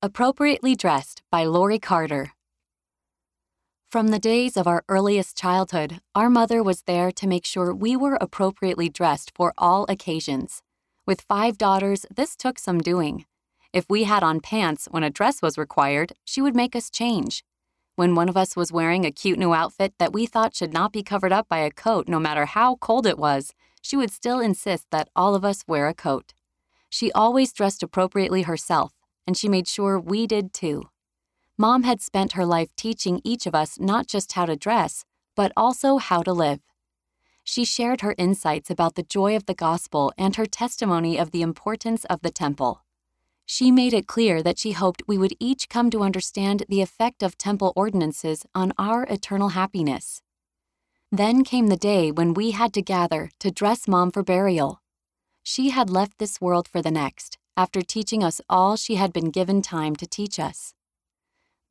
Appropriately Dressed by Lori Carter. From the days of our earliest childhood, our mother was there to make sure we were appropriately dressed for all occasions. With five daughters, this took some doing. If we had on pants when a dress was required, she would make us change. When one of us was wearing a cute new outfit that we thought should not be covered up by a coat no matter how cold it was, she would still insist that all of us wear a coat. She always dressed appropriately herself, and she made sure we did too. Mom had spent her life teaching each of us not just how to dress, but also how to live. She shared her insights about the joy of the gospel and her testimony of the importance of the temple. She made it clear that she hoped we would each come to understand the effect of temple ordinances on our eternal happiness. Then came the day when we had to gather to dress Mom for burial. She had left this world for the next, after teaching us all she had been given time to teach us.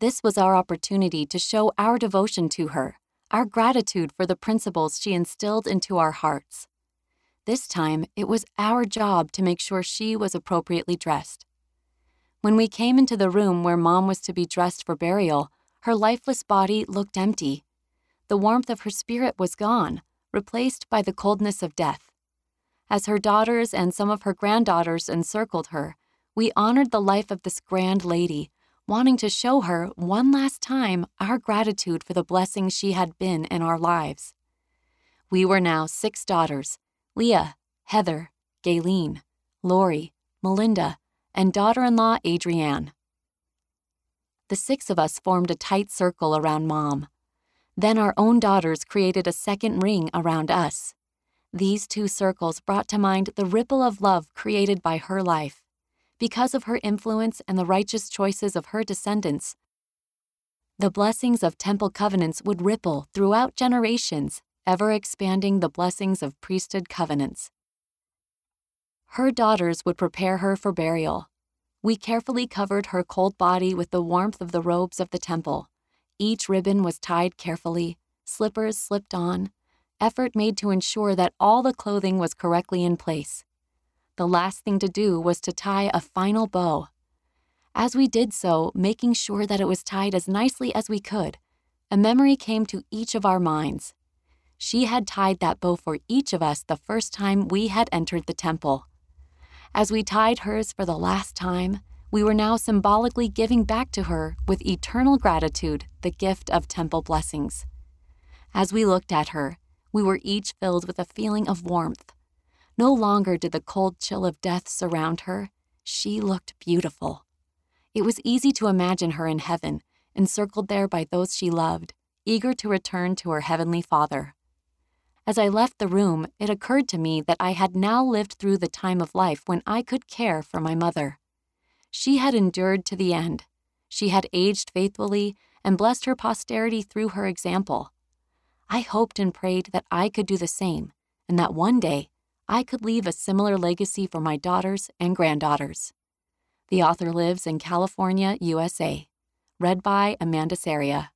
This was our opportunity to show our devotion to her, our gratitude for the principles she instilled into our hearts. This time, it was our job to make sure she was appropriately dressed. When we came into the room where Mom was to be dressed for burial, her lifeless body looked empty. The warmth of her spirit was gone, replaced by the coldness of death. As her daughters and some of her granddaughters encircled her, we honored the life of this grand lady, wanting to show her one last time our gratitude for the blessings she had been in our lives. We were now six daughters Leah, Heather, Gayleen, Lori, Melinda, and daughter in law Adrienne. The six of us formed a tight circle around Mom. Then our own daughters created a second ring around us. These two circles brought to mind the ripple of love created by her life. Because of her influence and the righteous choices of her descendants, the blessings of temple covenants would ripple throughout generations, ever expanding the blessings of priesthood covenants. Her daughters would prepare her for burial. We carefully covered her cold body with the warmth of the robes of the temple. Each ribbon was tied carefully, slippers slipped on, effort made to ensure that all the clothing was correctly in place. The last thing to do was to tie a final bow. As we did so, making sure that it was tied as nicely as we could, a memory came to each of our minds. She had tied that bow for each of us the first time we had entered the temple. As we tied hers for the last time, we were now symbolically giving back to her with eternal gratitude the gift of temple blessings. As we looked at her, we were each filled with a feeling of warmth. No longer did the cold chill of death surround her. She looked beautiful. It was easy to imagine her in heaven, encircled there by those she loved, eager to return to her heavenly Father. As I left the room, it occurred to me that I had now lived through the time of life when I could care for my mother. She had endured to the end. She had aged faithfully and blessed her posterity through her example. I hoped and prayed that I could do the same, and that one day I could leave a similar legacy for my daughters and granddaughters. The author lives in California, USA. Read by Amanda Saria.